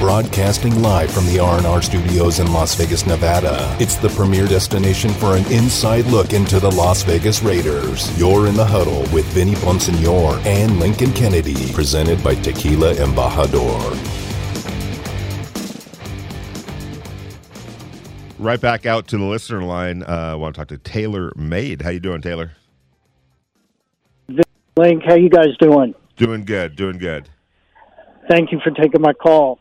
Broadcasting live from the R&R studios in Las Vegas, Nevada. It's the premier destination for an inside look into the Las Vegas Raiders. You're in the huddle with Vinny Bonsignore and Lincoln Kennedy, presented by Tequila Embajador. Right back out to the listener line. Uh, I want to talk to Taylor Made. How you doing, Taylor? Link, how you guys doing? Doing good, doing good. Thank you for taking my call.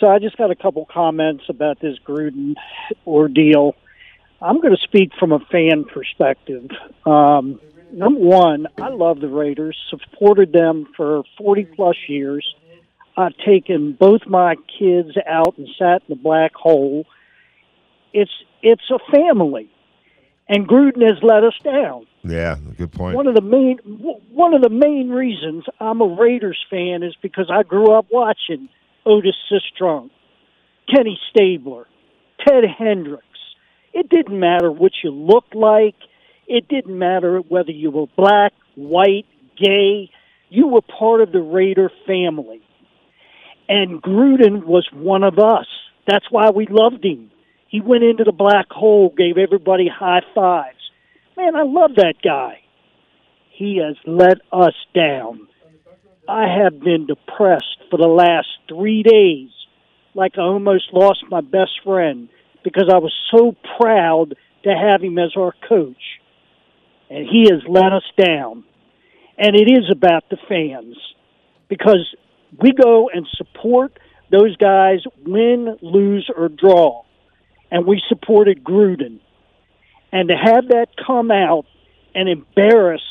So I just got a couple comments about this Gruden ordeal. I'm going to speak from a fan perspective. Um, number one, I love the Raiders, supported them for 40 plus years. I've taken both my kids out and sat in the black hole. It's it's a family, and Gruden has let us down. Yeah, good point. One of the main one of the main reasons I'm a Raiders fan is because I grew up watching Otis Sistrunk, Kenny Stabler, Ted Hendricks. It didn't matter what you looked like. It didn't matter whether you were black, white, gay. You were part of the Raider family. And Gruden was one of us. That's why we loved him. He went into the black hole, gave everybody high fives Man, I love that guy. He has let us down. I have been depressed for the last three days, like I almost lost my best friend because I was so proud to have him as our coach. And he has let us down. And it is about the fans because we go and support those guys win, lose, or draw. And we supported Gruden. And to have that come out and embarrass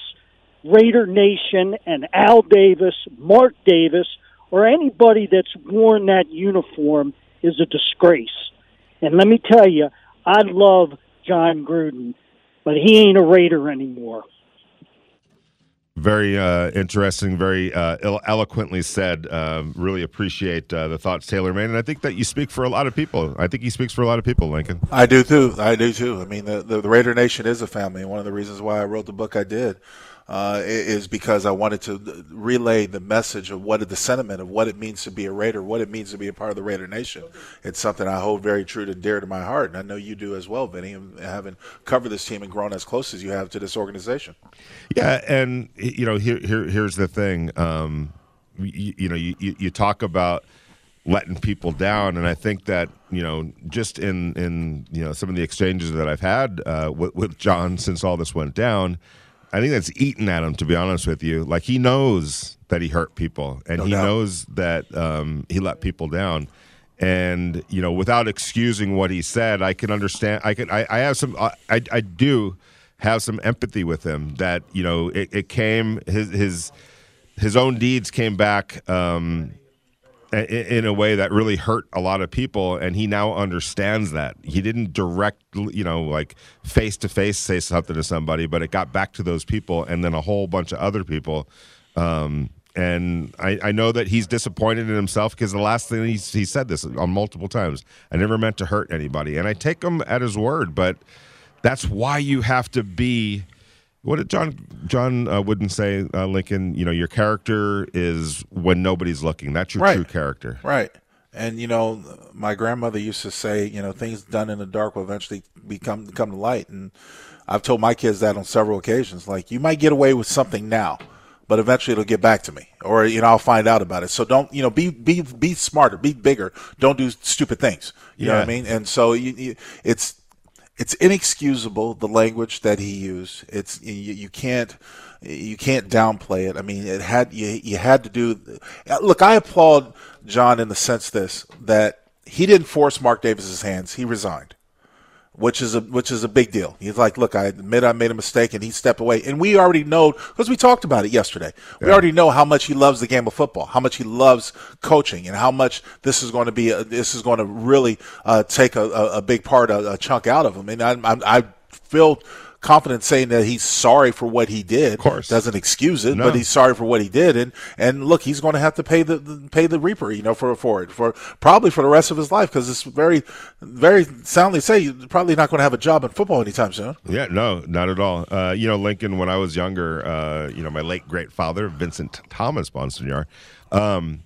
Raider Nation and Al Davis, Mark Davis, or anybody that's worn that uniform is a disgrace. And let me tell you, I love Jon Gruden, but he ain't a Raider anymore. Very uh, interesting, very uh, eloquently said. Um, really appreciate uh, the thoughts, Taylor Made, and I think that you speak for a lot of people. I think he speaks for a lot of people, Lincoln. I do too. I do too. I mean, the, the, the Raider Nation is a family, and one of the reasons why I wrote the book I did uh, is because I wanted to relay the message of what the sentiment of what it means to be a Raider, what it means to be a part of the Raider Nation. It's something I hold very true and dear to my heart, and I know you do as well, Vinny, having covered this team and grown as close as you have to this organization. Yeah, and you know, here, here here's the thing. Um, you, you know, you, you talk about letting people down. And I think that you know, just in in you know some of the exchanges that I've had uh, with, with, Jon since all this went down, I think that's eaten at him. To be honest with you, like he knows that he hurt people, and no he doubt. knows that um, he let people down. And you know, without excusing what he said, I can understand. I can. I, I have some. I, I do have some empathy with him. That you know, it, it came his his his own deeds came back. Um, in a way that really hurt a lot of people and he now understands that. He didn't direct you know like face to face say something to somebody but it got back to those people and then a whole bunch of other people. Um, and I, I, know that he's disappointed in himself because the last thing he, he said this on multiple times i never meant to hurt anybody. And i take him at his word but that's why you have to be what did John John uh, Wooden say, uh, Lincoln? You know, your character is when nobody's looking. That's your right. true character. Right. And you know, my grandmother used to say, you know, things done in the dark will eventually become come to light. And I've told my kids that on several occasions. Like, you might get away with something now, but eventually it'll get back to me, or you know, I'll find out about it. So don't, you know, be be be smarter, be bigger. Don't do stupid things. You yeah. know what I mean? And so you, you, it's it's inexcusable the language that he used. It's you, you, can't you can't downplay it. I mean, it had you you had to do. Look, I applaud Jon in the sense this that he didn't force Mark Davis's hands. He resigned which is a which is a big deal. He's like, look, I admit I made a mistake, and he stepped away. And we already know because we talked about it yesterday. We already know how much he loves the game of football, how much he loves coaching, and how much this is going to be. A, this is going to really uh, take a, a, big part, a, a, chunk out of him. And I, I, I feel confident saying that he's sorry for what he did. Of course, doesn't excuse it, no. but he's sorry for what he did. And and look, he's going to have to pay the, the pay the reaper, you know, for for it for probably for the rest of his life because it's very very soundly say you're probably not going to have a job in football anytime soon. Yeah, no, not at all. Uh, you know, Lincoln, when I was younger, uh, you know, my late great father Vincent Thomas Bonsignore. Um,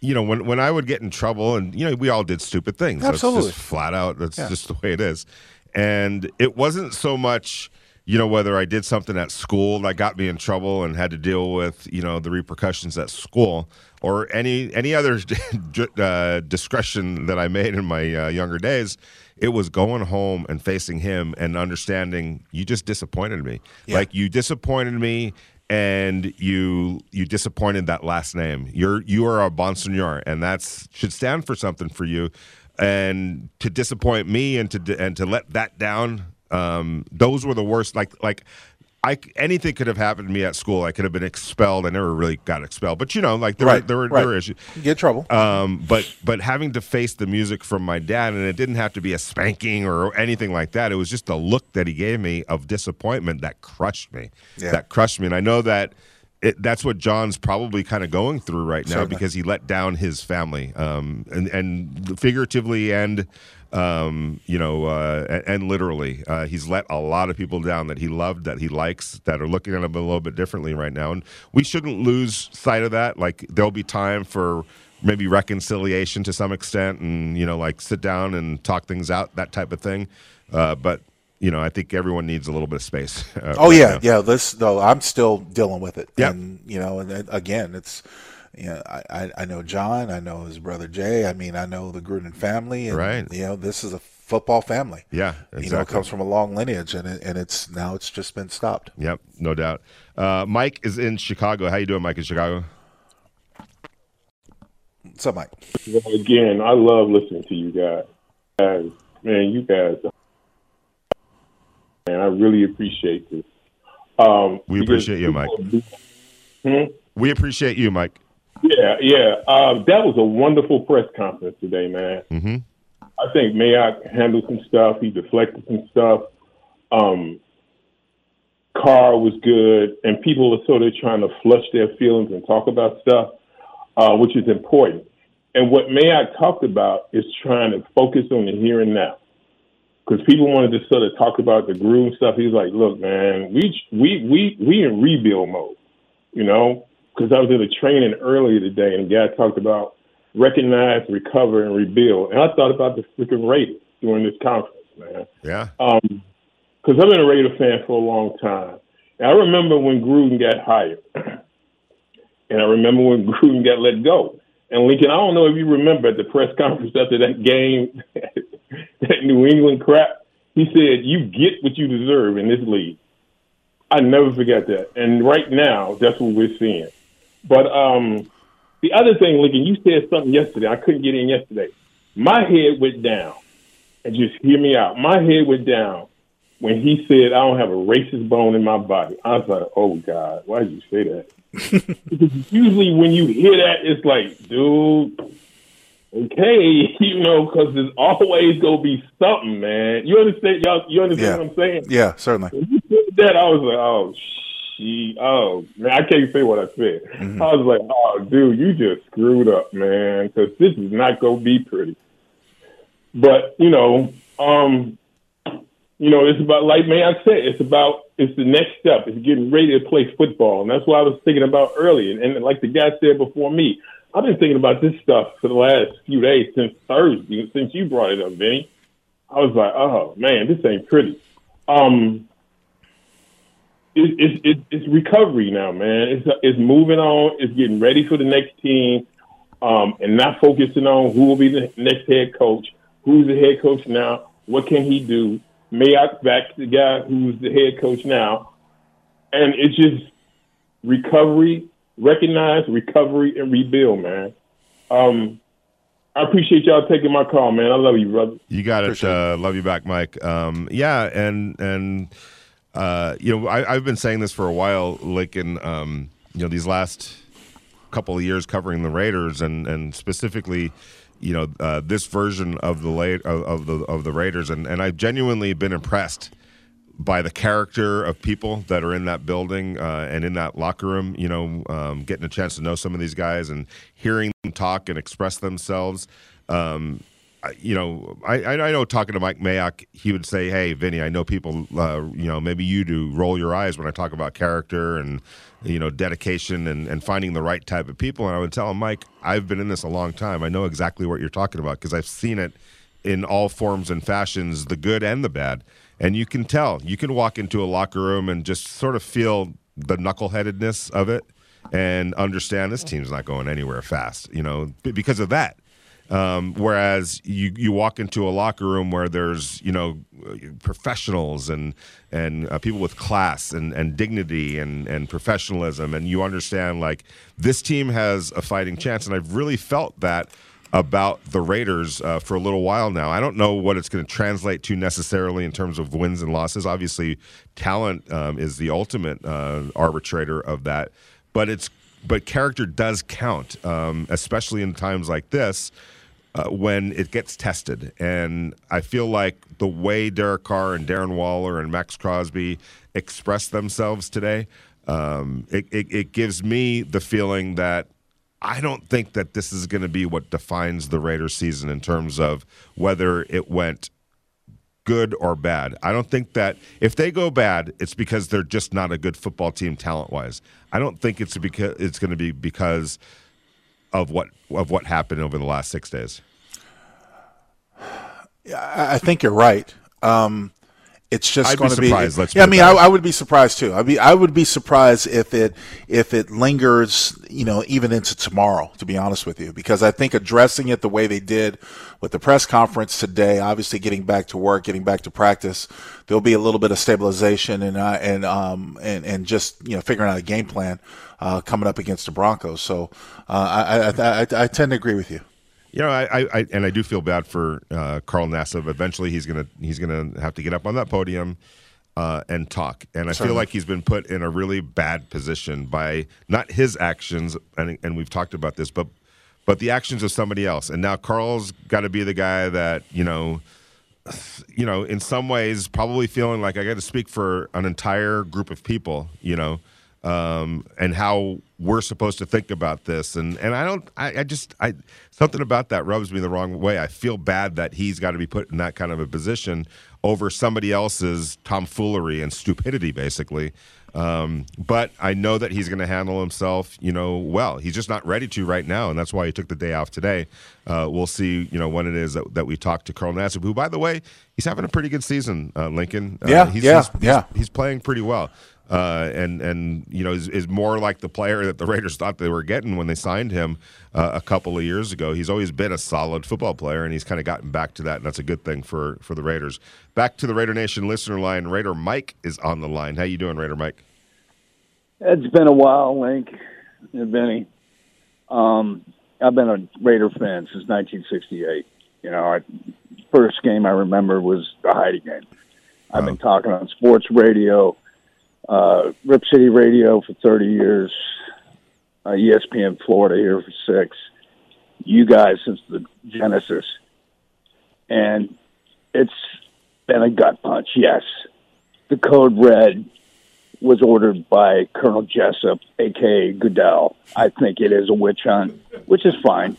you know, when when I would get in trouble, and you know, we all did stupid things. Absolutely. Flat out. That's Yeah. just the way it is. And it wasn't so much, you know, whether I did something at school that got me in trouble and had to deal with, you know, the repercussions at school, or any any other uh, discretion that I made in my uh, younger days. It was going home and facing him and understanding you just disappointed me. Yeah. Like you disappointed me and you you disappointed that last name. You're you are a Bonsignore, and that's should stand for something for you. And to disappoint me and to and to let that down, um, those were the worst. Like like. I, anything could have happened to me at school. I could have been expelled. I never really got expelled, but you know, like there were there were, right. there were issues. You get in trouble. Um, but but having to face the music from my dad, and it didn't have to be a spanking or anything like that. It was just the look that he gave me of disappointment that crushed me. Yeah. That crushed me, and I know that. It, that's what Jon's probably kind of going through right now Certainly. because he let down his family, um, and, and figuratively and um, you know, uh, and, and literally, uh, he's let a lot of people down that he loved, that he likes, that are looking at him a little bit differently right now. And we shouldn't lose sight of that. Like there'll be time for maybe reconciliation to some extent, and you know, like sit down and talk things out, that type of thing. Uh, but you know, I think everyone needs a little bit of space. uh, Oh right yeah, now. yeah. This though, I'm still dealing with it. Yep. And you know, and then, again, it's you know, I, I I know Jon, I know his brother Jay. I mean, I know the Gruden family, and Right. you know, this is a football family. Yeah, You know, it comes from a long lineage, and it, and it's now it's just been stopped. Yep, no doubt. Uh, Mike is in Chicago. How you doing, Mike? In Chicago? What's up, Mike, Well, again, I love listening to you guys. guys man, you guys, man, I really appreciate this. Um, We appreciate you, Mike. Hmm? We appreciate you, Mike. Yeah, yeah. Um, that was a wonderful press conference today, man. hmm I think Mayock handled some stuff. He deflected some stuff. Um, Carr was good, and people are sort of trying to flush their feelings and talk about stuff, uh, which is important. And what Mayock talked about is trying to focus on the here and now. Because people wanted to sort of talk about the groove stuff. He's like, "Look, man, we we we we in rebuild mode, you know." Because I was at a training earlier today, and the guy talked about recognize, recover, and rebuild. And I thought about the freaking Raiders during this conference, man. Yeah. Um, because I've been a Raider fan for a long time. And I remember when Gruden got hired, and I remember when Gruden got let go. And Lincoln, I don't know if you remember at the press conference after that game, that New England crap. He said, "You get what you deserve in this league." I never forget that. And right now, that's what we're seeing. But um, the other thing, Lincoln, you said something yesterday. I couldn't get in yesterday. My head went down, and just hear me out. My head went down when he said, "I don't have a racist bone in my body." I was like, "Oh God, why did you say that?" because usually when you hear that, it's like, dude, okay, you know, because there's always gonna be something, man. You understand? Y'all, you understand Yeah. what I'm saying? yeah, certainly. When you said that, I was like, oh, she, oh, man, I can't say what I said. I was like, oh, dude, you just screwed up, man, because this is not going to be pretty. But, you know, um, you know, it's about, like man, I said, it's about, it's the next step. It's getting ready to play football. And that's what I was thinking about earlier. And, like the guy said before me, I've been thinking about this stuff for the last few days since Thursday, since you brought it up, Vinny. I was like, oh, man, this ain't pretty. Um, it, it's it, it's recovery now, man. It's it's moving on. It's getting ready for the next team, um, and not focusing on who will be the next head coach. Who's the head coach now? What can he do? Mayock back to the guy who's the head coach now, and it's just recovery, recognize, recovery, and rebuild, man. Um, I appreciate y'all taking my call, man. I love you, brother. You got it. Uh, love you back, Mike. Um, yeah, and and uh, you know, I, I've been saying this for a while. Like in um, you know these last couple of years covering the Raiders, and and specifically, you know, uh, this version of the late of, of the of the Raiders, and and I've genuinely been impressed by the character of people that are in that building uh, and in that locker room. You know, um, getting a chance to know some of these guys and hearing them talk and express themselves. Um, you know, I, I know talking to Mike Mayock, he would say, "Hey, Vinny, I know people, uh, you know, maybe you do roll your eyes when I talk about character and you know dedication and, and finding the right type of people." And I would tell him, Mike, I've been in this a long time. I know exactly what you're talking about because I've seen it in all forms and fashions, the good and the bad. And you can tell. You can walk into a locker room and just sort of feel the knuckleheadedness of it and understand this team's not going anywhere fast, you know, because of that. Um, whereas you, you walk into a locker room where there's you know professionals and and uh, people with class and, and dignity and, and professionalism and you understand like this team has a fighting chance and I've really felt that about the Raiders uh, for a little while now. I don't know what it's going to translate to necessarily in terms of wins and losses. Obviously, talent um, is the ultimate uh, arbitrator of that, but it's but character does count, um, especially in times like this. Uh, when it gets tested. And I feel like the way Derek Carr and Darren Waller and Maxx Crosby express themselves today, um, it, it, it, gives me the feeling that I don't think that this is going to be what defines the Raiders season in terms of whether it went good or bad. I don't think that if they go bad, it's because they're just not a good football team talent wise. I don't think it's because it's going to be because of what of what happened over the last six days. Yeah, I think you're right. Um, it's just going to be. Let's yeah, I mean, I, I, would be surprised too. I be, I would be surprised if it if it lingers, you know, even into tomorrow. To be honest with you, because I think addressing it the way they did with the press conference today, obviously getting back to work, getting back to practice, there'll be a little bit of stabilization and uh, and um and and just you know figuring out a game plan uh, coming up against the Broncos. So uh, I, I, I I tend to agree with you. You know, I, I, and I do feel bad for uh, Carl Nassib. Eventually, he's gonna he's gonna have to get up on that podium uh, and talk. And I Certainly. feel like he's been put in a really bad position by not his actions, and, and we've talked about this, but but the actions of somebody else. And now Carl's got to be the guy that you know, you know, in some ways, probably feeling like I got to speak for an entire group of people. You know, um, and how we're supposed to think about this. And and I don't, I, I, just, I something about that rubs me the wrong way. I feel bad that he's got to be put in that kind of a position over somebody else's tomfoolery and stupidity, basically. Um, but I know that he's going to handle himself, you know, well. He's just not ready to right now, and that's why he took the day off today. Uh, we'll see, you know, when it is that, that we talk to Carl Nassib, who, by the way, he's having a pretty good season. Uh, Lincoln, uh, yeah, he's, yeah, he's, yeah, he's, he's playing pretty well uh, and and you know is, is, more like the player that the Raiders thought they were getting when they signed him uh, a couple of years ago. He's always been a solid football player, and he's kind of gotten back to that, and that's a good thing for for the Raiders. Back to the Raider Nation listener line. Raider Mike is on the line. How you doing, Raider Mike? It's been a while, Link and Benny. Um, I've been a Raider fan since 1968. You know, I, first game I remember was the Heidi game. I've been talking on sports radio uh, Rip City Radio for 30 years, uh, ESPN Florida here for six. You guys since the Genesis, and it's been a gut punch. Yes, the code red was ordered by Colonel Jessup, aka Goodell. I think it is a witch hunt, which is fine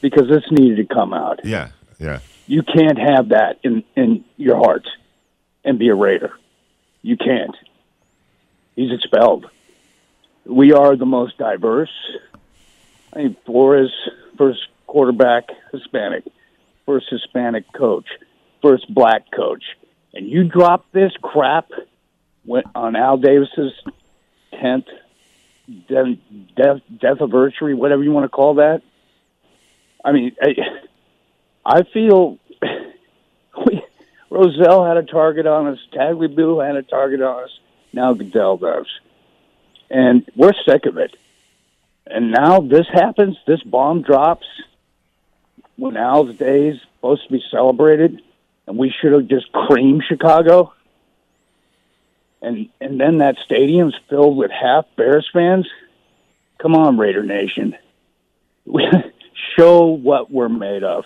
because this needed to come out. Yeah, yeah. You can't have that in in your heart and be a Raider. You can't he's expelled. We are the most diverse. I mean, Flores, first quarterback, Hispanic, first Hispanic coach, first black coach, and you drop this crap on Al Davis's tenth death, death, anniversary, whatever you want to call that. I mean, I, I feel we, Rozelle had a target on us, Tagliabue had a target on us. Now Goodell does. And we're sick of it. And now this happens, this bomb drops when Al's day is supposed to be celebrated, and we should have just creamed Chicago. And and then that stadium's filled with half Bears fans. Come on, Raider Nation. Show what we're made of.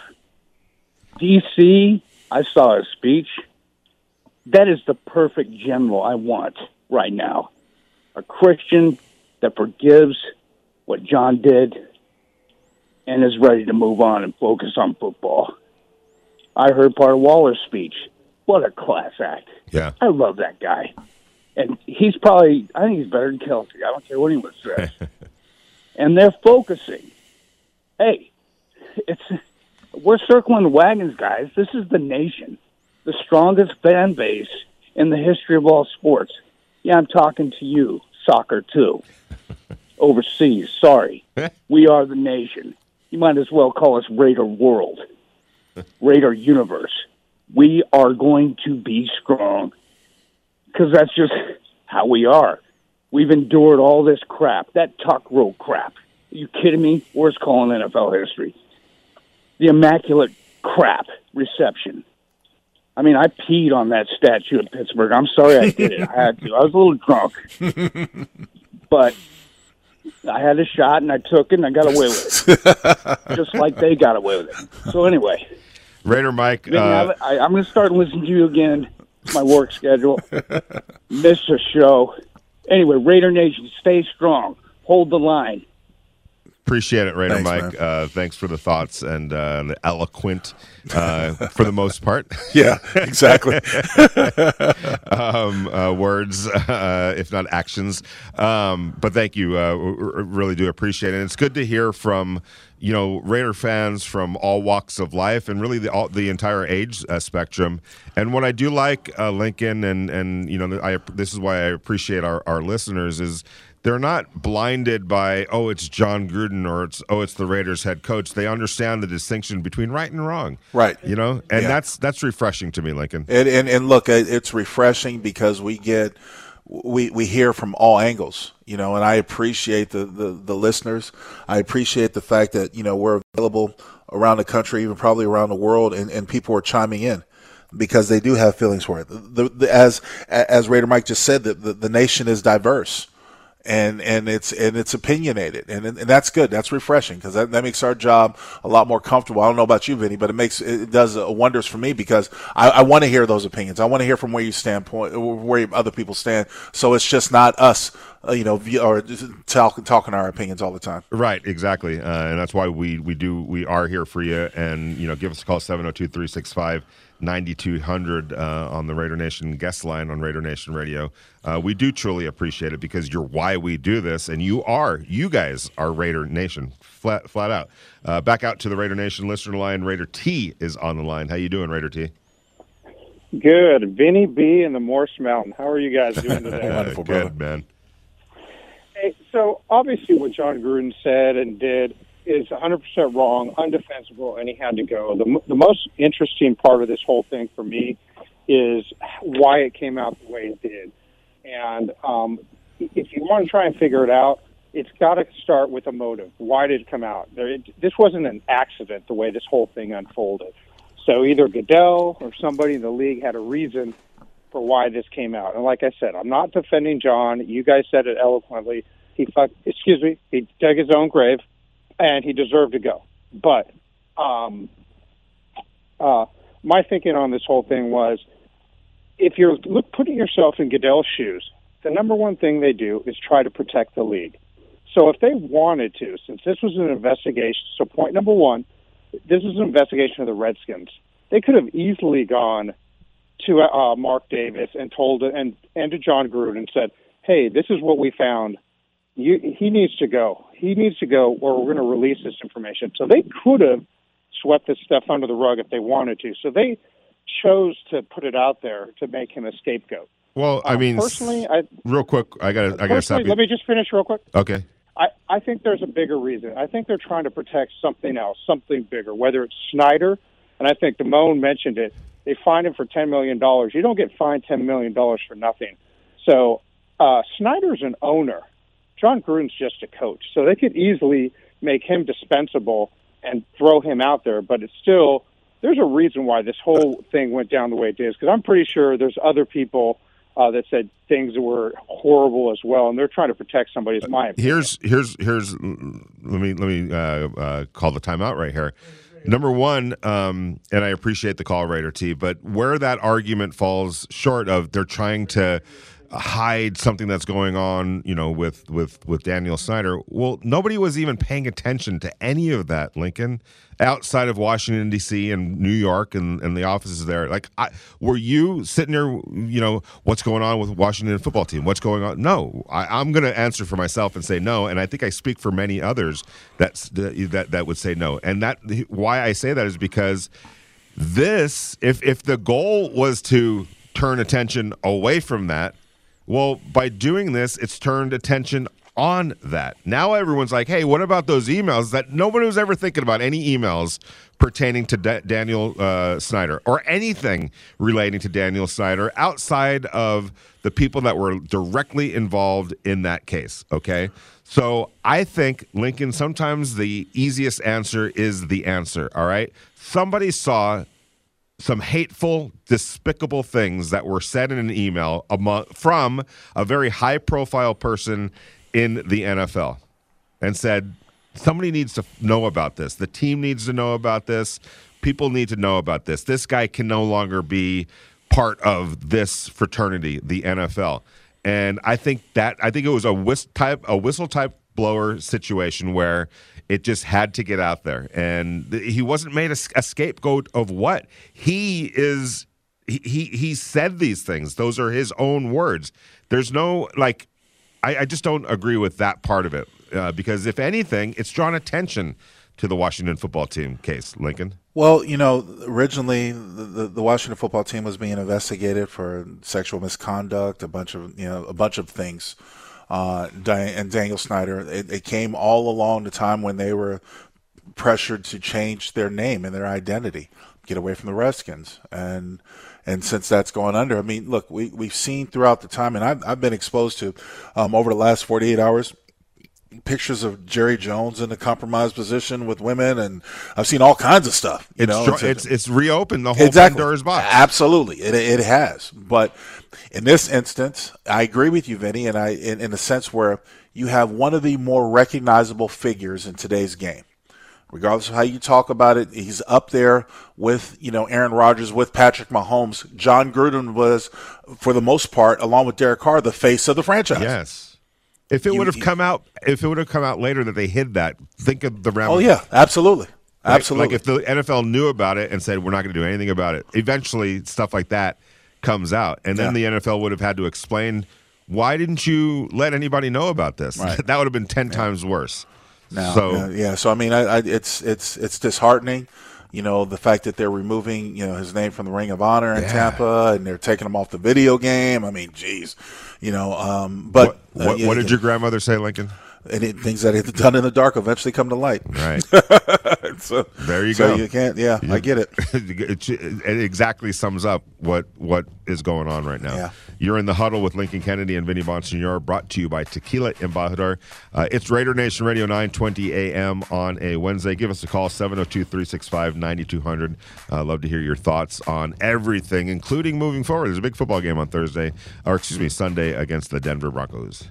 DC, I saw a speech. That is the perfect general I want right now. A Christian that forgives what Jon did and is ready to move on and focus on football. I heard part of Waller's speech. What a class act! Yeah. I love that guy, and he's probably I think he's better than Kelce. I don't care what anyone says. and they're focusing. Hey, it's we're circling the wagons, guys. This is the nation, the strongest fan base in the history of all sports. Yeah, I'm talking to you, soccer too. Overseas, sorry. we are the nation. You might as well call us Raider World, Raider Universe. We are going to be strong because that's just how we are. We've endured all this crap, that tuck rule crap. Are you kidding me? Worst call in NFL history. The immaculate crap reception. I mean, I peed on that statue in Pittsburgh. I'm sorry I did it. I had to. I was a little drunk. but I had a shot and I took it and I got away with it. Just like they got away with it. So, anyway. Raider Mike. Vinny, Uh, I, I, I'm going to start listening to you again. It's my work schedule. Miss a show. Anyway, Raider Nation, stay strong. Hold the line. Appreciate it, Raider Thanks, Mike. Uh, thanks for the thoughts and uh, the eloquent, uh, for the most part, Yeah, exactly. um, uh, words, uh, if not actions. Um, but thank you. Uh, really do appreciate it. And it's good to hear from you know Raider fans from all walks of life and really the all, the entire age uh, spectrum. And what I do like, uh, Lincoln, and and you know, I this is why I appreciate our our listeners is they're not blinded by oh it's Jon Gruden or it's oh it's the Raiders head coach. They understand the distinction between right and wrong. Right. You know, and Yeah. that's that's refreshing to me, Lincoln. And, and and look, uh, it's refreshing because we get we we hear from all angles, you know, and I appreciate the, the the listeners. I appreciate the fact that you know we're available around the country, even probably around the world, and, and people are chiming in because they do have feelings for it. The, the, as as Raider Mike just said, that the, the nation is diverse. And and it's and it's opinionated and and that's good. That's refreshing because that, that makes our job a lot more comfortable. I don't know about you, Vinny, but it makes it does wonders for me because I, I want to hear those opinions. I want to hear from where you stand point, where other people stand. So it's just not us, uh, you know, view- or talk, talking our opinions all the time. Right, exactly. Uh, and that's why we we do we are here for you and you know give us a call 702-365-9200 uh, on the Raider Nation guest line on Raider Nation Radio. Uh, we do truly appreciate it because you're why we do this and you are you guys are Raider Nation flat flat out. Uh, back out to the Raider Nation listener line Raider T is on the line. How you doing Raider T? Good. Vinny B in the Morse Mountain. How are you guys doing today? Wonderful, good man. So obviously what Jon Gruden said and did is 100% wrong, undefensible, and he had to go. The, the most interesting part of this whole thing for me is why it came out the way it did. And um, if you want to try and figure it out, it's got to start with a motive. Why did it come out? There, it, this wasn't an accident the way this whole thing unfolded. So either Goodell or somebody in the league had a reason for why this came out. And like I said, I'm not defending Jon. You guys said it eloquently. He fuck, excuse me, he dug his own grave, and he deserved to go. But um, uh, my thinking on this whole thing was, if you're look, putting yourself in Goodell's shoes, the number one thing they do is try to protect the league. So if they wanted to, since this was an investigation, so point number one, this is an investigation of the Redskins. They could have easily gone to uh, Mark Davis and told and and to Jon Gruden and said, "Hey, this is what we found. You, he needs to go. He needs to go, or we're going to release this information." So they could have swept this stuff under the rug if they wanted to. So they chose to put it out there to make him a scapegoat. Well, I Uh, mean, personally, I real quick, I got to I got to stop you. let me just finish real quick. Okay. I, I think there's a bigger reason. I think they're trying to protect something else, something bigger, whether it's Snyder, and I think Damone mentioned it. They fined him for $10 million. You don't get fined $10 million for nothing. So uh, Snyder's an owner. Jon Gruden's just a coach. So they could easily make him dispensable and throw him out there, but it's still, there's a reason why this whole thing went down the way it is, because I'm pretty sure there's other people uh, that said things were horrible as well, and they're trying to protect somebody. Is my opinion. here's here's here's let me let me uh, uh, call the timeout right here. Number one, um, and I appreciate the call, Raider T, but where that argument falls short of, they're trying to hide something that's going on, you know, with with with Daniel Snyder. Well, nobody was even paying attention to any of that, Lincoln, outside of Washington D.C. and New York and, and the offices there. Like, I, were you sitting there, you know, what's going on with Washington football team? What's going on? No, I, am going to answer for myself and say no, and I think I speak for many others that's that that would say no. And that why I say that is because this, if if the goal was to turn attention away from that well, by doing this, it's turned attention on that. Now everyone's like, hey, what about those emails that nobody was ever thinking about? Any emails pertaining to Daniel uh, Snyder or anything relating to Daniel Snyder outside of the people that were directly involved in that case? Okay. So I think, Lincoln, sometimes the easiest answer is the answer. All right. Somebody saw some hateful, despicable things that were said in an email among, from a very high profile person in the NFL and said, somebody needs to know about this. The team needs to know about this. People need to know about this. This guy can no longer be part of this fraternity, the NFL. And I think that I think it was a whistle type a whistle type blower situation where it just had to get out there, and he wasn't made a, scapegoat of what he is. He, he he said these things; those are his own words. There's no like, I, I just don't agree with that part of it uh, because if anything, it's drawn attention to the Washington football team case, Lincoln. Well, you know, originally the, the, Washington football team was being investigated for sexual misconduct, a bunch of you know a bunch of things uh, and Daniel Snyder. It, it, came all along the time when they were pressured to change their name and their identity, get away from the Redskins, and and since that's going under, I mean, look, we we've seen throughout the time, and I've I've been exposed to um, over the last 48 hours pictures of Jerry Jones in a compromised position with women, and I've seen all kinds of stuff. You it's know, it's, it's, it's reopened the whole exactly. Pandora's box. Absolutely, it it has. But in this instance, I agree with you, Vinny, and I in, in the sense where you have one of the more recognizable figures in today's game. Regardless of how you talk about it, he's up there with you know Aaron Rodgers, with Patrick Mahomes. John Gruden was, for the most part, along with Derek Carr, the face of the franchise. Yes. If it would have come out, if it would have come out later that they hid that, think of the round. Oh yeah, absolutely, absolutely. Like, if the NFL knew about it and said we're not going to do anything about it, eventually stuff like that comes out, and then yeah. the NFL would have had to explain why didn't you let anybody know about this? Right. that would have been ten yeah. times worse. Now, so yeah, so I mean, I, I, it's it's it's disheartening. You know, the fact that they're removing you know his name from the Ring of Honor in yeah. Tampa, and they're taking him off the video game. I mean, geez, you know. Um, but what, what, uh, what did your grandmother say, Lincoln? any things that are done in the dark eventually come to light. Right. so there you so go. You can't. Yeah, you, I get it. it exactly sums up what what is going on right now. Yeah. You're in the huddle with Lincoln Kennedy and Vinny Bonsignore, brought to you by Tequila Embajador. Uh, it's Raider Nation Radio, 920 a.m. on a Wednesday. Give us a call, 702-365-9200. Uh, love to hear your thoughts on everything, including moving forward. There's a big football game on Thursday, or excuse me, Sunday against the Denver Broncos.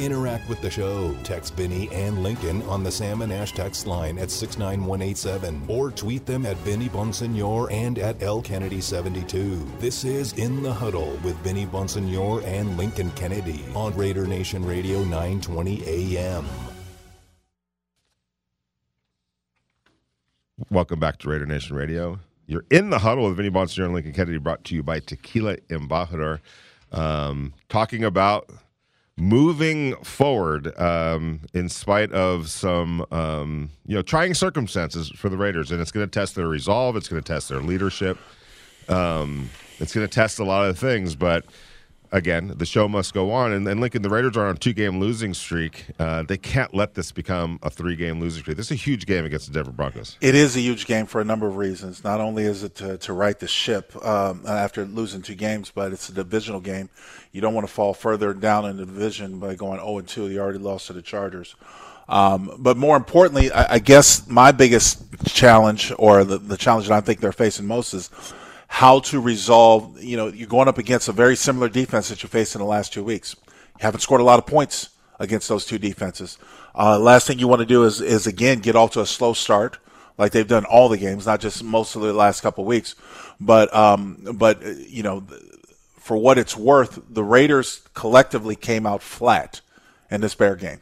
Interact with the show. Text Vinny and Lincoln on the Sam and Ash text line at 69187 or tweet them at Vinny Bonsignore and at L Kennedy 72. This is In the Huddle with Vinny Bonsignore and Lincoln Kennedy on Raider Nation Radio 920 AM. Welcome back to Raider Nation Radio. You're in the huddle with Vinny Bonsignore and Lincoln Kennedy, brought to you by Tequila Embajador. Um, talking about moving forward um, in spite of some um, you know trying circumstances for the Raiders, and it's going to test their resolve. It's going to test their leadership. Um, it's going to test a lot of things, but again, the show must go on. And, and Lincoln, the Raiders are on a two game losing streak. Uh, they can't let this become a three game losing streak. This is a huge game against the Denver Broncos. It is a huge game for a number of reasons. Not only is it to, to right the ship um, after losing two games, but it's a divisional game. You don't want to fall further down in the division by going 0 2. You already lost to the Chargers. Um, but more importantly, I, I, guess my biggest challenge, or the, the challenge that I think they're facing most, is how to resolve. You know, you're going up against a very similar defense that you faced in the last two weeks. You haven't scored a lot of points against those two defenses. Uh, last thing you want to do is, is again get off to a slow start like they've done all the games, not just most of the last couple weeks. But um, but uh, you know, for what it's worth, the Raiders collectively came out flat in this Bear game.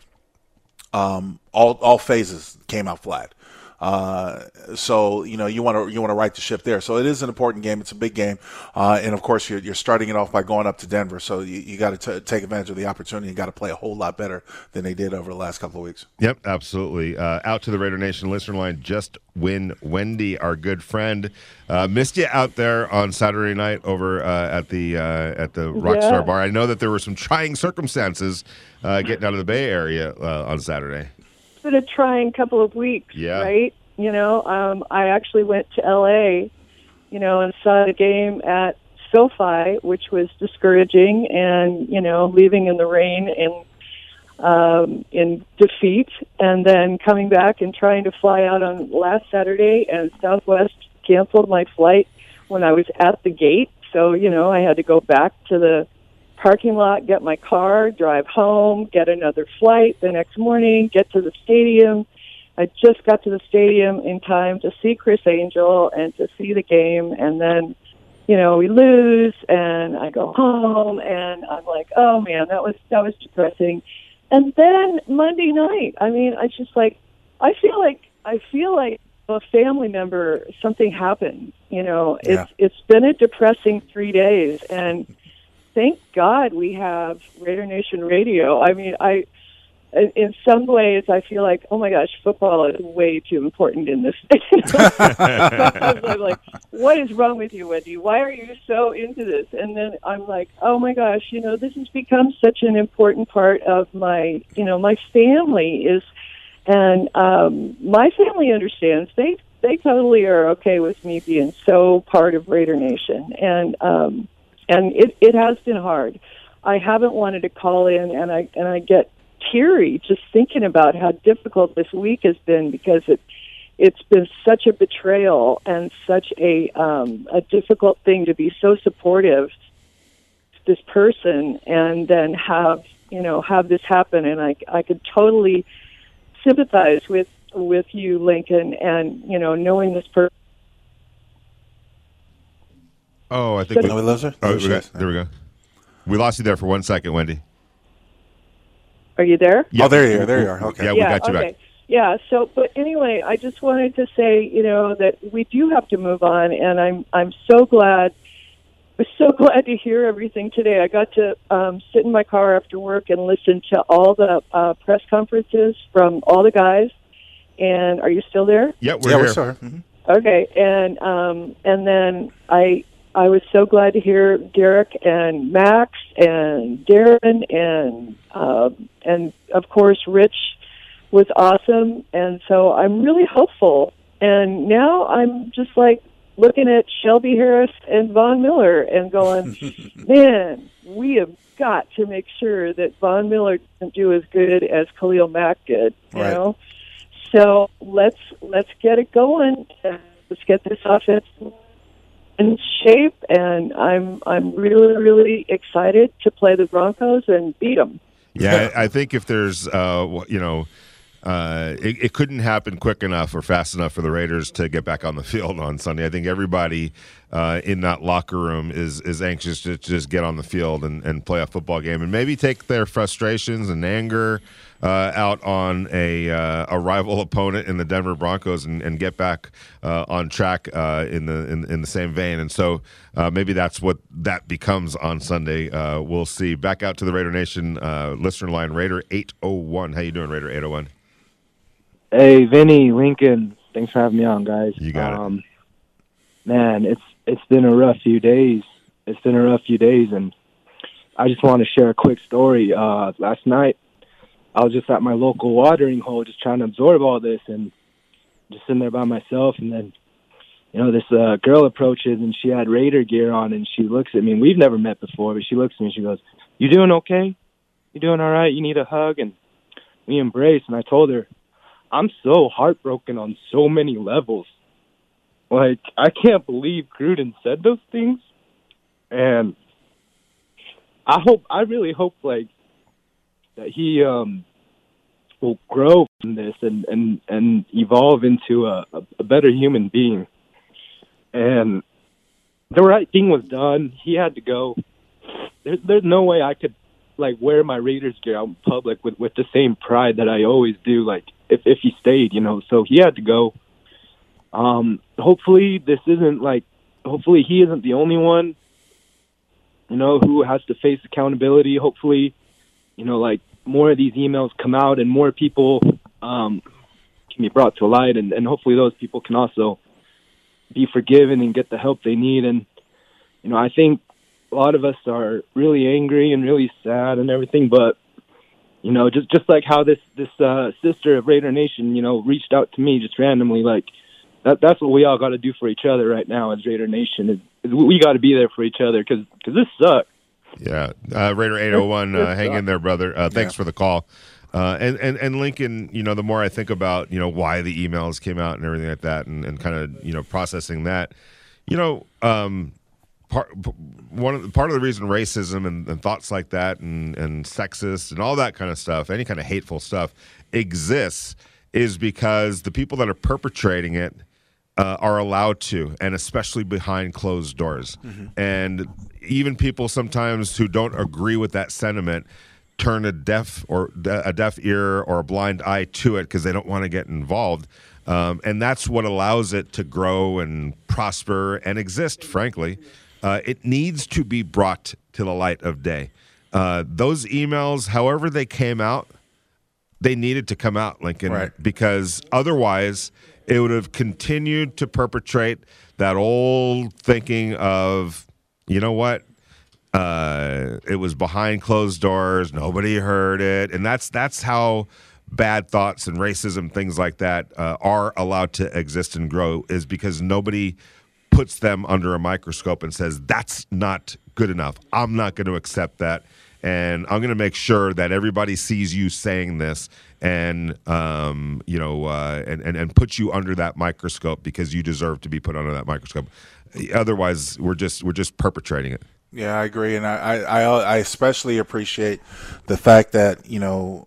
Um, all all phases came out flat. Uh, so you know you want to you want to right the ship there. So it is an important game. It's a big game, uh, and of course you're, you're starting it off by going up to Denver. So you, you got to take advantage of the opportunity and got to play a whole lot better than they did over the last couple of weeks. Yep, absolutely. Uh, out to the Raider Nation listener line. Just win Wendy, our good friend, uh, missed you out there on Saturday night over uh, at the uh, at the Rockstar Yeah. Bar. I know that there were some trying circumstances getting out of the Bay Area on Saturday. Been a trying couple of weeks, Yeah. right? You know, um, I actually went to LA, you know, and saw the game at SoFi, which was discouraging, and you know, leaving in the rain and um, in defeat, and then coming back and trying to fly out on last Saturday, and Southwest canceled my flight when I was at the gate. So you know, I had to go back to the parking lot, get my car, drive home, get another flight the next morning, get to the stadium. I just got to the stadium in time to see Criss Angel and to see the game, and then you know we lose, and I go home, and I'm like, oh man, that was that was depressing. And then Monday night, I mean, I just like, I feel like I feel like a family member, something happened. You know, Yeah. it's it's been a depressing three days, and thank God we have Raider Nation Radio. I mean, I in- some ways I feel like, oh my gosh, football is way too important in this. Sometimes I'm like, what is wrong with you, Wendy? Why are you so into this? And then I'm like, oh my gosh, you know, this has become such an important part of my, you know, my family is, and um, my family understands. They they totally are okay with me being so part of Raider Nation, and um, and it it has been hard. I haven't wanted to call in, and I and I get teary just thinking about how difficult this week has been because it it's been such a betrayal and such a um, a difficult thing to be so supportive to this person and then have you know have this happen and I I could totally sympathize with with you Lincoln and you know knowing this person Oh, I think No, we lost her? Oh, There we she got- there we go. We lost you there for one second, Wendy. are you there Oh, there you are. There you are. Okay. Yeah, we got you okay. back. Yeah, so but anyway, I just wanted to say, you know, that we do have to move on and I'm I'm so glad so glad to hear everything today. I got to um, sit in my car after work and listen to all the uh, press conferences from all the guys. And are you still there? Yeah, we're yeah, here. we saw her. Mhm. Okay, and um, and then I I was so glad to hear Derek and Max and Darren and um, and of course Rich was awesome, and so I'm really hopeful. And now I'm just like looking at Shelby Harris and Von Miller and going, man, we have got to make sure that Von Miller doesn't do as good as Khalil Mack did. You Right. know, so let's let's get it going. Let's get this offense in shape. And I'm I'm really really excited to play the Broncos and beat them. Yeah, I, think if there's, uh, you know, uh, it, it couldn't happen quick enough or fast enough for the Raiders to get back on the field on Sunday. I think everybody uh, in that locker room is is anxious to just get on the field and, and play a football game and maybe take their frustrations and anger uh, out on a uh, a rival opponent in the Denver Broncos and, and get back uh, on track uh, in the in, in the same vein. And so uh, maybe that's what that becomes on Sunday. Uh, we'll see. Back out to the Raider Nation uh, listener line. Raider eight oh one. How you doing, Raider eight oh one? Hey, Vinny, Lincoln. Thanks for having me on, guys. You got it. um, Man, it's it's been a rough few days. It's been a rough few days, and I just want to share a quick story. Uh, last night, I was just at my local watering hole, just trying to absorb all this, and just sitting there by myself. And then, you know, this uh, girl approaches, and she had Raider gear on, and she looks at me. And we've never met before, but she looks at me and she goes, "You doing okay? You doing all right? You need a hug?" And we embrace, and I told her, I'm so heartbroken on so many levels. Like, I can't believe Gruden said those things. And I hope, I really hope, like, that he, um, will grow from this and and and evolve into a, a, better human being. And the right thing was done. He had to go. There's there's no way I could like wear my Raiders gear out in public with with the same pride that I always do. Like if if he stayed, you know. So he had to go. Um, hopefully this isn't like. Hopefully he isn't the only one. You know who has to face accountability. Hopefully, you know like more of these emails come out and more people um, can be brought to light, and, and hopefully those people can also be forgiven and get the help they need. And you know, I think a lot of us are really angry and really sad and everything, but you know, just just like how this this uh, sister of Raider Nation, you know, reached out to me just randomly, like that that's what we all got to do for each other right now as Raider Nation. Is, is we got to be there for each other because because this sucks. Yeah, uh, Raider eight hundred one, uh, hang in there, brother. Uh, thanks Yeah. for the call. Uh, and, and and Lincoln, you know, the more I think about you know why the emails came out and everything like that, and, and kind of you know processing that, you know, um, part one of the, part of the reason racism and, and thoughts like that and and sexist and all that kind of stuff, any kind of hateful stuff exists, is because the people that are perpetrating it uh, are allowed to, and especially behind closed doors. And even people sometimes who don't agree with that sentiment turn a deaf or a deaf ear or a blind eye to it because they don't want to get involved. Um, and that's what allows it to grow and prosper and exist, frankly. Uh, it needs to be brought to the light of day. Uh, those emails, however they came out, they needed to come out, Lincoln, Right. because otherwise it would have continued to perpetrate that old thinking of, you know what, uh, it was behind closed doors, nobody heard it, and that's that's how bad thoughts and racism, things like that, uh, are allowed to exist and grow, is because nobody puts them under a microscope and says that's not good enough. I'm not going to accept that, and I'm going to make sure that everybody sees you saying this, and um, you know, uh, and, and and put you under that microscope because you deserve to be put under that microscope. Otherwise, we're just we're just perpetrating it. Yeah, I agree, and I, I I especially appreciate the fact that you know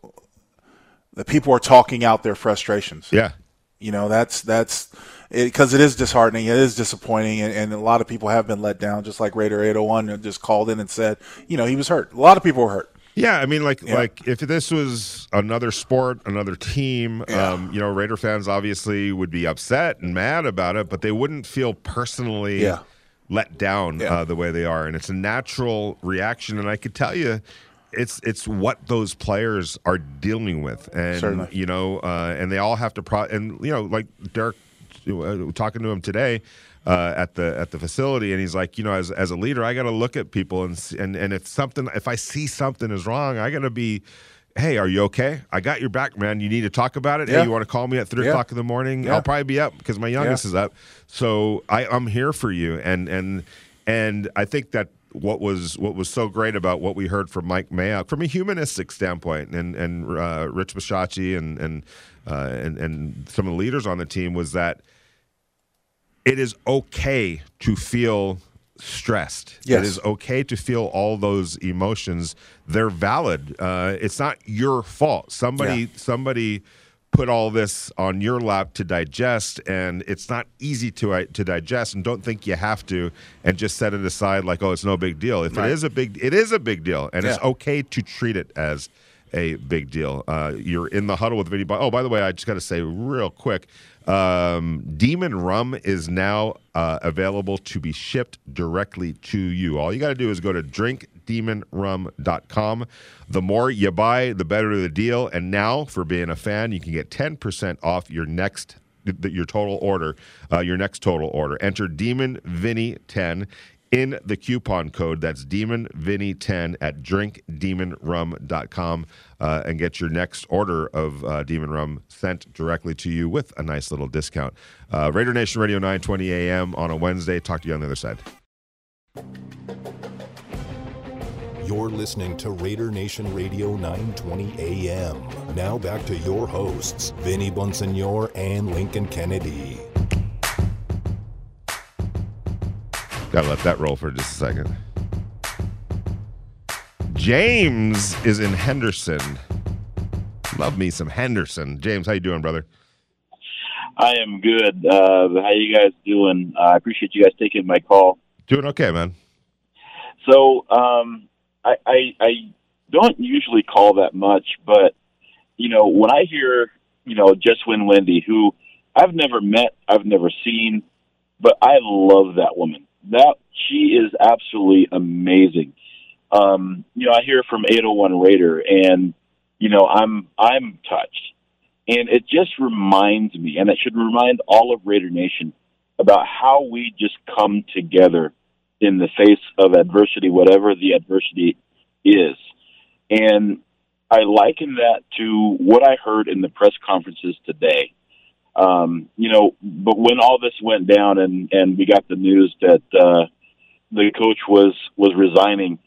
the people are talking out their frustrations. Yeah, You know, that's that's because it, is disheartening, it is disappointing, and, and a lot of people have been let down. Just like Raider 801 just called in and said, you know, he was hurt. A lot of people were hurt. Yeah, I mean, like, Yeah. like if this was another sport, another team, Yeah. um, you know, Raider fans obviously would be upset and mad about it, but they wouldn't feel personally Yeah. let down uh, the way they are, and it's a natural reaction. And I could tell you, it's it's what those players are dealing with, and Certainly. you know, uh, and they all have to pro. And you know, like Derek uh, talking to him today. Uh, at the at the facility, and he's like, you know, as as a leader, I got to look at people and and and if something, if I see something is wrong, I got to be, hey, are you okay? I got your back, man. You need to talk about it. Yeah. Hey, you want to call me at three Yeah. o'clock in the morning? Yeah. I'll probably be up because my youngest is up. So I, I'm here for you, and and and I think that what was what was so great about what we heard from Mike Mayock from a humanistic standpoint, and and uh, Rich Bisaccia and and, uh, and and some of the leaders on the team was that it is okay to feel stressed. Yes. It is okay to feel all those emotions. They're valid. Uh, it's not your fault. Somebody Yeah. somebody put all this on your lap to digest, and it's not easy to uh, to digest. And don't think you have to, and just set it aside like, oh, it's no big deal. If Right. it is a big, it is a big deal, and it's okay to treat it as a big deal. Uh, you're in the huddle with Vinny. Oh, by the way, I just got to say real quick. Um, Demon Rum is now uh, available to be shipped directly to you. All you got to do is go to drinkdemonrum.com. The more you buy, the better the deal. And now, for being a fan, you can get 10% off your next your total order, uh, your next total order. Enter Demon Vinny 10 in the coupon code. That's Demon Vinny 10 at drinkdemonrum.com uh, and get your next order of uh, Demon Rum sent directly to you with a nice little discount. Uh, Raider Nation Radio 920 AM on a Wednesday. Talk to you on the other side. You're listening to Raider Nation Radio 920 AM. Now back to your hosts, Vinny Bonsignore and Lincoln Kennedy. Gotta let that roll for just a second. James is in Henderson. Love me some Henderson. James, how you doing, brother? I am good. Uh, how you guys doing? Uh, I appreciate you guys taking my call. Doing okay, man. So um, I, I I don't usually call that much, but you know when I hear you know Just Win Wendy, who I've never met, I've never seen, but I love that woman. That she is absolutely amazing. Um, you know, I hear from 801 Raider, and you know, I'm I'm touched, and it just reminds me, and it should remind all of Raider Nation about how we just come together in the face of adversity, whatever the adversity is, and I liken that to what I heard in the press conferences today. Um, you know, but when all this went down and and we got the news that uh, the coach was was resigning,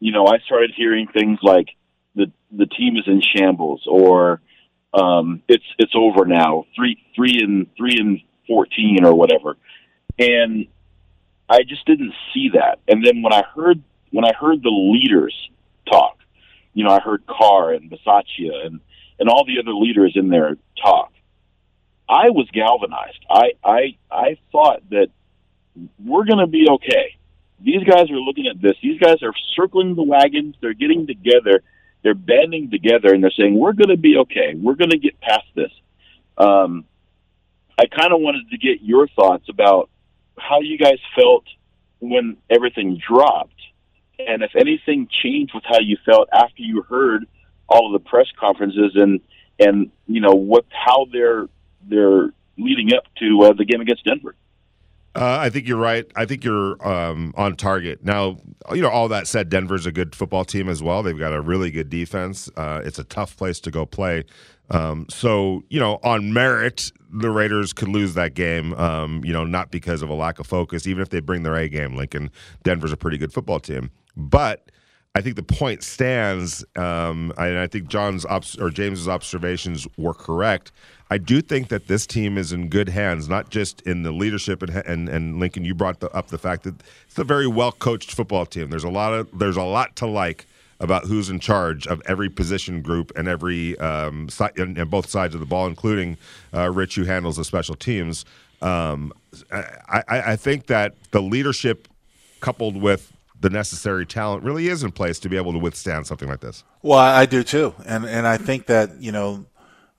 you know, I started hearing things like the the team is in shambles or um, it's it's over now, three three and three and fourteen or whatever, and I just didn't see that. And then when I heard when I heard the leaders talk, you know, I heard Carr and Bisaccia and and all the other leaders in there talk. I was galvanized. I I I thought that we're going to be okay. These guys are looking at this. These guys are circling the wagons. They're getting together. They're banding together, and they're saying, "We're going to be okay. We're going to get past this." Um, I kind of wanted to get your thoughts about how you guys felt when everything dropped, and if anything changed with how you felt after you heard all of the press conferences and and you know what how they're they're leading up to uh, the game against Denver. Uh, I think you're right. I think you're um, on target. Now, you know, all that said, Denver's a good football team as well. They've got a really good defense. Uh, it's a tough place to go play. Um, so, you know, on merit, the Raiders could lose that game, um, you know, not because of a lack of focus. Even if they bring their A game, Lincoln, Denver's a pretty good football team. But I think the point stands, um, and I think John's obs- or James's observations were correct. I do think that this team is in good hands, not just in the leadership and and, and Lincoln. You brought the, up the fact that it's a very well coached football team. There's a lot of there's a lot to like about who's in charge of every position group and every um, side and, and both sides of the ball, including uh, Rich, who handles the special teams. Um, I, I think that the leadership coupled with the necessary talent really is in place to be able to withstand something like this. Well, I do too, and and I think that you know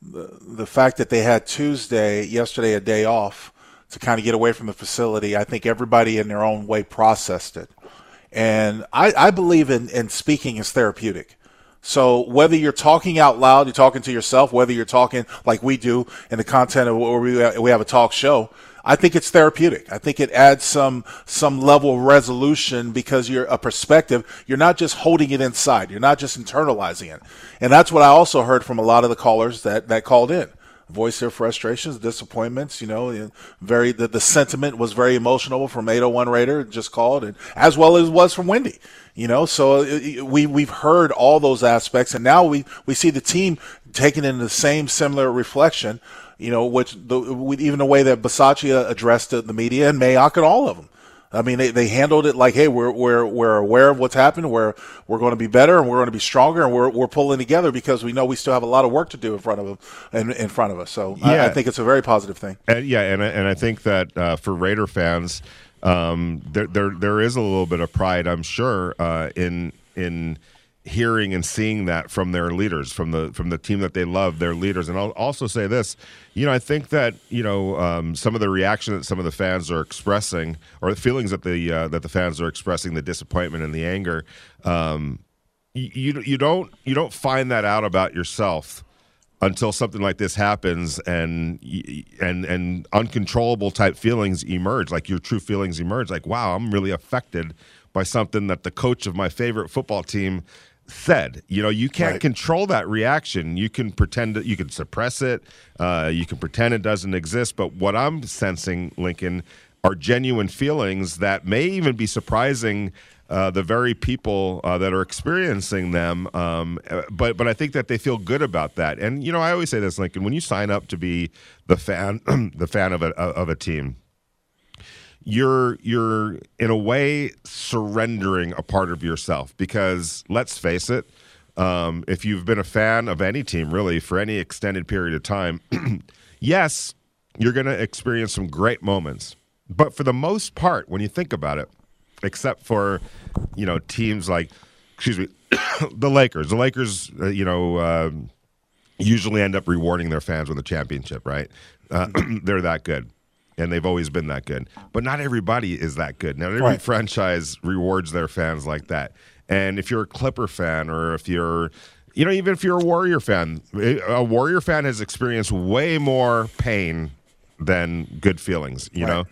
the, the fact that they had Tuesday, yesterday, a day off to kind of get away from the facility, I think everybody in their own way processed it. And I, I believe in, in speaking is therapeutic. So whether you're talking out loud, you're talking to yourself, whether you're talking like we do in the content of where we, we have a talk show, I think it's therapeutic. I think it adds some some level of resolution because you're a perspective. You're not just holding it inside. You're not just internalizing it. And that's what I also heard from a lot of the callers that that called in. Voice their frustrations, disappointments. You know, very the, the sentiment was very emotional from 801 Raider just called, and as well as was from Wendy. You know, so uh, we we've heard all those aspects, and now we we see the team taking in the same similar reflection you know, which the, even the way that Bisaccia addressed the, the media and Mayock and all of them. I mean, they, they handled it like, hey, we're we're we're aware of what's happened. We're we're going to be better and we're going to be stronger and we're we're pulling together because we know we still have a lot of work to do in front of them in, in front of us. So yeah. I, I think it's a very positive thing. And, yeah, and and I think that uh, for Raider fans, um, there there there is a little bit of pride, I'm sure, uh, in in hearing and seeing that from their leaders, from the from the team that they love, their leaders. And I'll also say this, you know, I think that you know um, some of the reaction that some of the fans are expressing, or the feelings that the uh, that the fans are expressing, the disappointment and the anger. Um, you you don't you don't find that out about yourself until something like this happens and and and uncontrollable type feelings emerge like your true feelings emerge like wow i'm really affected by something that the coach of my favorite football team said. You know, you can't right. control that reaction. You can pretend that you can suppress it. Uh, you can pretend it doesn't exist. But what I'm sensing, Lincoln, are genuine feelings that may even be surprising. Uh, the very people uh, that are experiencing them, um, but but I think that they feel good about that. And you know, I always say this, Lincoln, when you sign up to be the fan, the fan of a of a team, you're you're in a way surrendering a part of yourself because let's face it um, if you've been a fan of any team really for any extended period of time, yes, you're going to experience some great moments. But for the most part, when you think about it, except for you know teams like, excuse me, the Lakers. The Lakers, uh, you know, um, usually end up rewarding their fans with a championship, right? Uh, they're that good. And they've always been that good. But not everybody is that good. Now, every Right. franchise rewards their fans like that. And if you're a Clipper fan or if you're, you know, even if you're a Warrior fan, a Warrior fan has experienced way more pain than good feelings, you know?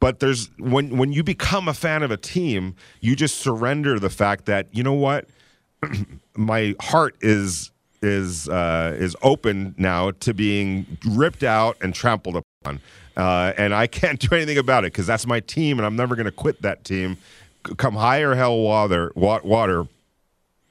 But there's when when you become a fan of a team, you just surrender the fact that, you know what? my heart is is uh, is open now to being ripped out and trampled upon, uh, and I can't do anything about it because that's my team, and I'm never going to quit that team. Come high or hell water, water,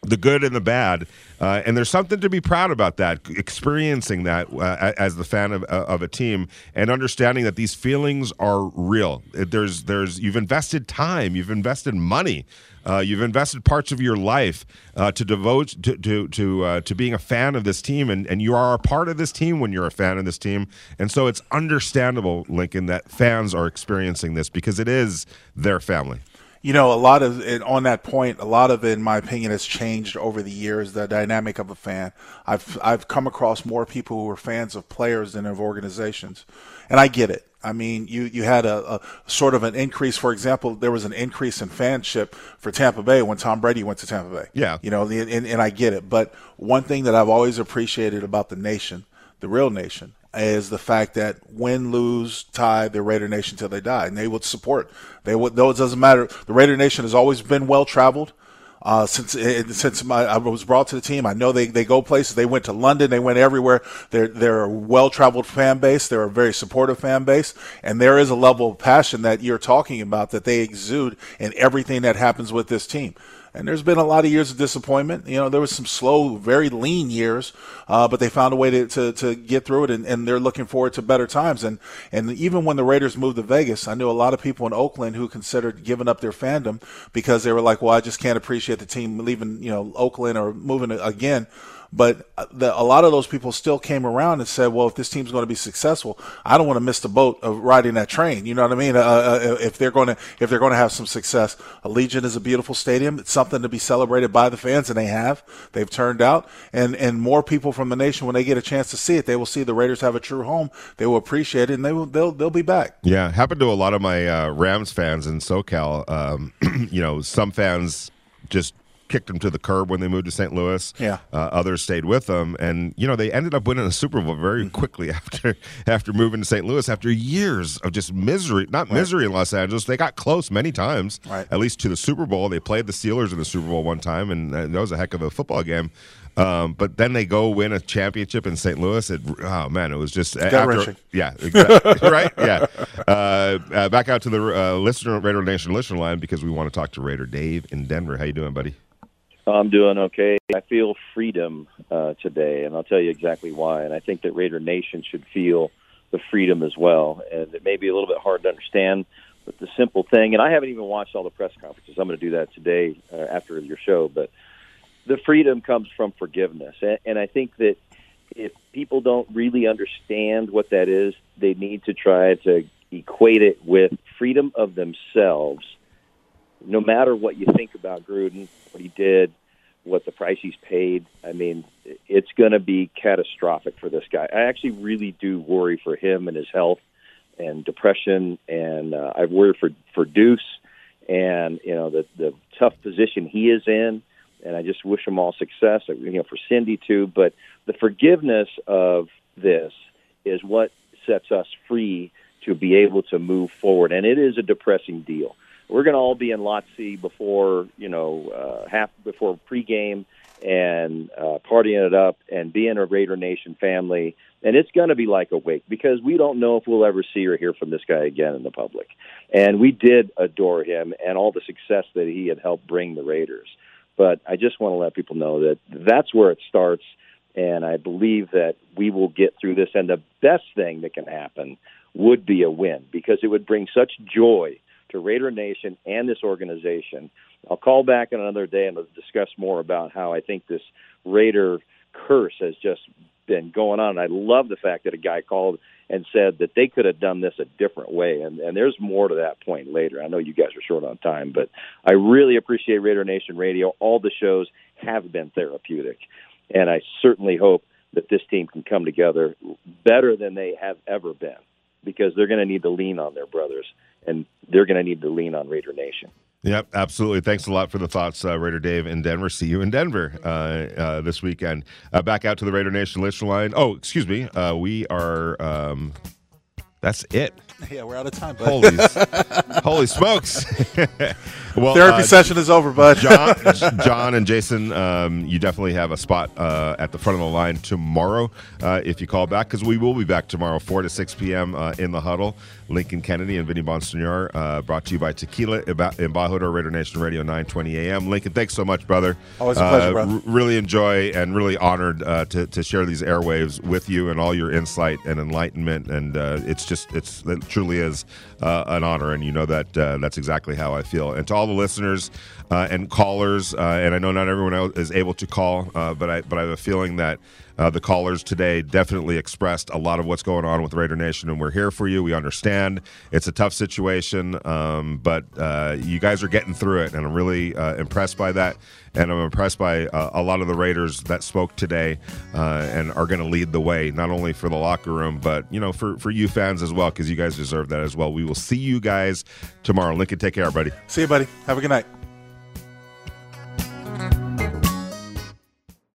the good and the bad, uh, and there's something to be proud about that. Experiencing that uh, as the fan of, of a team and understanding that these feelings are real. There's there's you've invested time, you've invested money. Uh, you've invested parts of your life uh, to devote to to to, uh, to being a fan of this team, and, and you are a part of this team when you're a fan of this team. And so it's understandable, Lincoln, that fans are experiencing this because it is their family. You know, a lot of it on that point, a lot of it, in my opinion, has changed over the years. The dynamic of a fan. I've I've come across more people who are fans of players than of organizations, and I get it. I mean, you you had a, a sort of an increase. For example, there was an increase in fanship for Tampa Bay when Tom Brady went to Tampa Bay. Yeah. you know, and, and I get it. But one thing that I've always appreciated about the nation, the real nation, is the fact that win, lose, tie, they're Raider Nation till they die, and they would support. They would. Though it doesn't matter. The Raider Nation has always been well traveled. Uh, since eh, since my, I was brought to the team, I know they, they go places. They went to London. They went everywhere. They're they're a well traveled fan base. They're a very supportive fan base, and there is a level of passion that you're talking about that they exude in everything that happens with this team. And there's been a lot of years of disappointment. You know, there was some slow, very lean years, uh, but they found a way to, to, to get through it, and, and they're looking forward to better times. And and even when the Raiders moved to Vegas, I knew a lot of people in Oakland who considered giving up their fandom because they were like, well, I just can't appreciate the team leaving, you know, Oakland or moving again. But uh, the, a lot of those people still came around and said, "Well, if this team's going to be successful, I don't want to miss the boat of riding that train." You know what I mean? Uh, uh, if they're going to if they're going to have some success, Allegiant is a beautiful stadium. It's something to be celebrated by the fans, and they have. They've turned out, and and more people from the nation, when they get a chance to see it, they will see the Raiders have a true home. They will appreciate it, and they will they'll they'll be back. Yeah, happened to a lot of my uh, Rams fans in SoCal. Um, you know, some fans just kicked them to the curb when they moved to St. Louis. Yeah. uh, others stayed with them, and you know they ended up winning a Super Bowl very quickly after after moving to St. Louis after years of just misery. Not misery in Los Angeles. They got close many times, Right. at least to the Super Bowl. They played the Steelers in the Super Bowl one time, and uh, that was a heck of a football game. Um, but then they go win a championship in St. Louis. It, oh man, it was just after, gut-wrenching. yeah, exactly. right. Yeah. Uh, uh, back out to the uh, listener Raider Nation listener line because we want to talk to Raider Dave in Denver. How you doing, buddy? I'm doing okay. I feel freedom uh, today, and I'll tell you exactly why. And I think that Raider Nation should feel the freedom as well. And it may be a little bit hard to understand, but the simple thing, and I haven't even watched all the press conferences. I'm going to do that today uh, after your show, but the freedom comes from forgiveness. And, and I think that if people don't really understand what that is, they need to try to equate it with freedom of themselves no matter what you think about Gruden, what he did, what the price he's paid, I mean, it's going to be catastrophic for this guy. I actually really do worry for him and his health and depression, and uh, I worry for for Deuce and you know the the tough position he is in. And I just wish him all success. You know, for Cindy too. But the forgiveness of this is what sets us free to be able to move forward. And it is a depressing deal we're going to all be in Lot C before you know uh, half before pregame and uh, partying it up and being a Raider Nation family, and it's going to be like a wake because we don't know if we'll ever see or hear from this guy again in the public. And we did adore him and all the success that he had helped bring the Raiders. But I just want to let people know that that's where it starts, and I believe that we will get through this. And the best thing that can happen would be a win because it would bring such joy to Raider Nation and this organization I'll call back in another day and discuss more about how I think this Raider curse has just been going on. I love the fact that a guy called and said that they could have done this a different way. And, and there's more to that point later. I know you guys are short on time, but I really appreciate Raider Nation Radio. All the shows have been therapeutic. And I certainly hope that this team can come together better than they have ever been because they're going to need to lean on their brothers and they're going to need to lean on Raider Nation. Yep, absolutely. Thanks a lot for the thoughts, uh, Raider Dave in Denver. See you in Denver uh, uh, this weekend. Uh, back out to the Raider Nation listener line. Oh, excuse me. Uh, we are. Um, that's it. Yeah, we're out of time. Holy, holy smokes! well, therapy uh, session is over, bud. John, John, and Jason, um, you definitely have a spot uh, at the front of the line tomorrow uh, if you call back because we will be back tomorrow, four to six p.m. Uh, in the huddle. Lincoln Kennedy and Vinny Bonsignore, uh, brought to you by Tequila in Embajador Raider Nation Radio, nine twenty a.m. Lincoln, thanks so much, brother. Always a pleasure, brother. R- really enjoy and really honored to to share these airwaves with you and all your insight and enlightenment, and it's just it's it truly is uh, an honor, and you know that uh, that's exactly how I feel. And to all the listeners uh, and callers, uh, and I know not everyone is able to call, uh, but I but I have a feeling that. Uh, the callers today definitely expressed a lot of what's going on with Raider Nation, and we're here for you. We understand it's a tough situation, um, but you guys are getting through it, and I'm really impressed by that and I'm impressed by uh, a lot of the Raiders that spoke today uh, and are going to lead the way, not only for the locker room, but you know for for you fans as well, because you guys deserve that as well. We will see you guys tomorrow. Lincoln, take care, buddy. See you, buddy. Have a good night.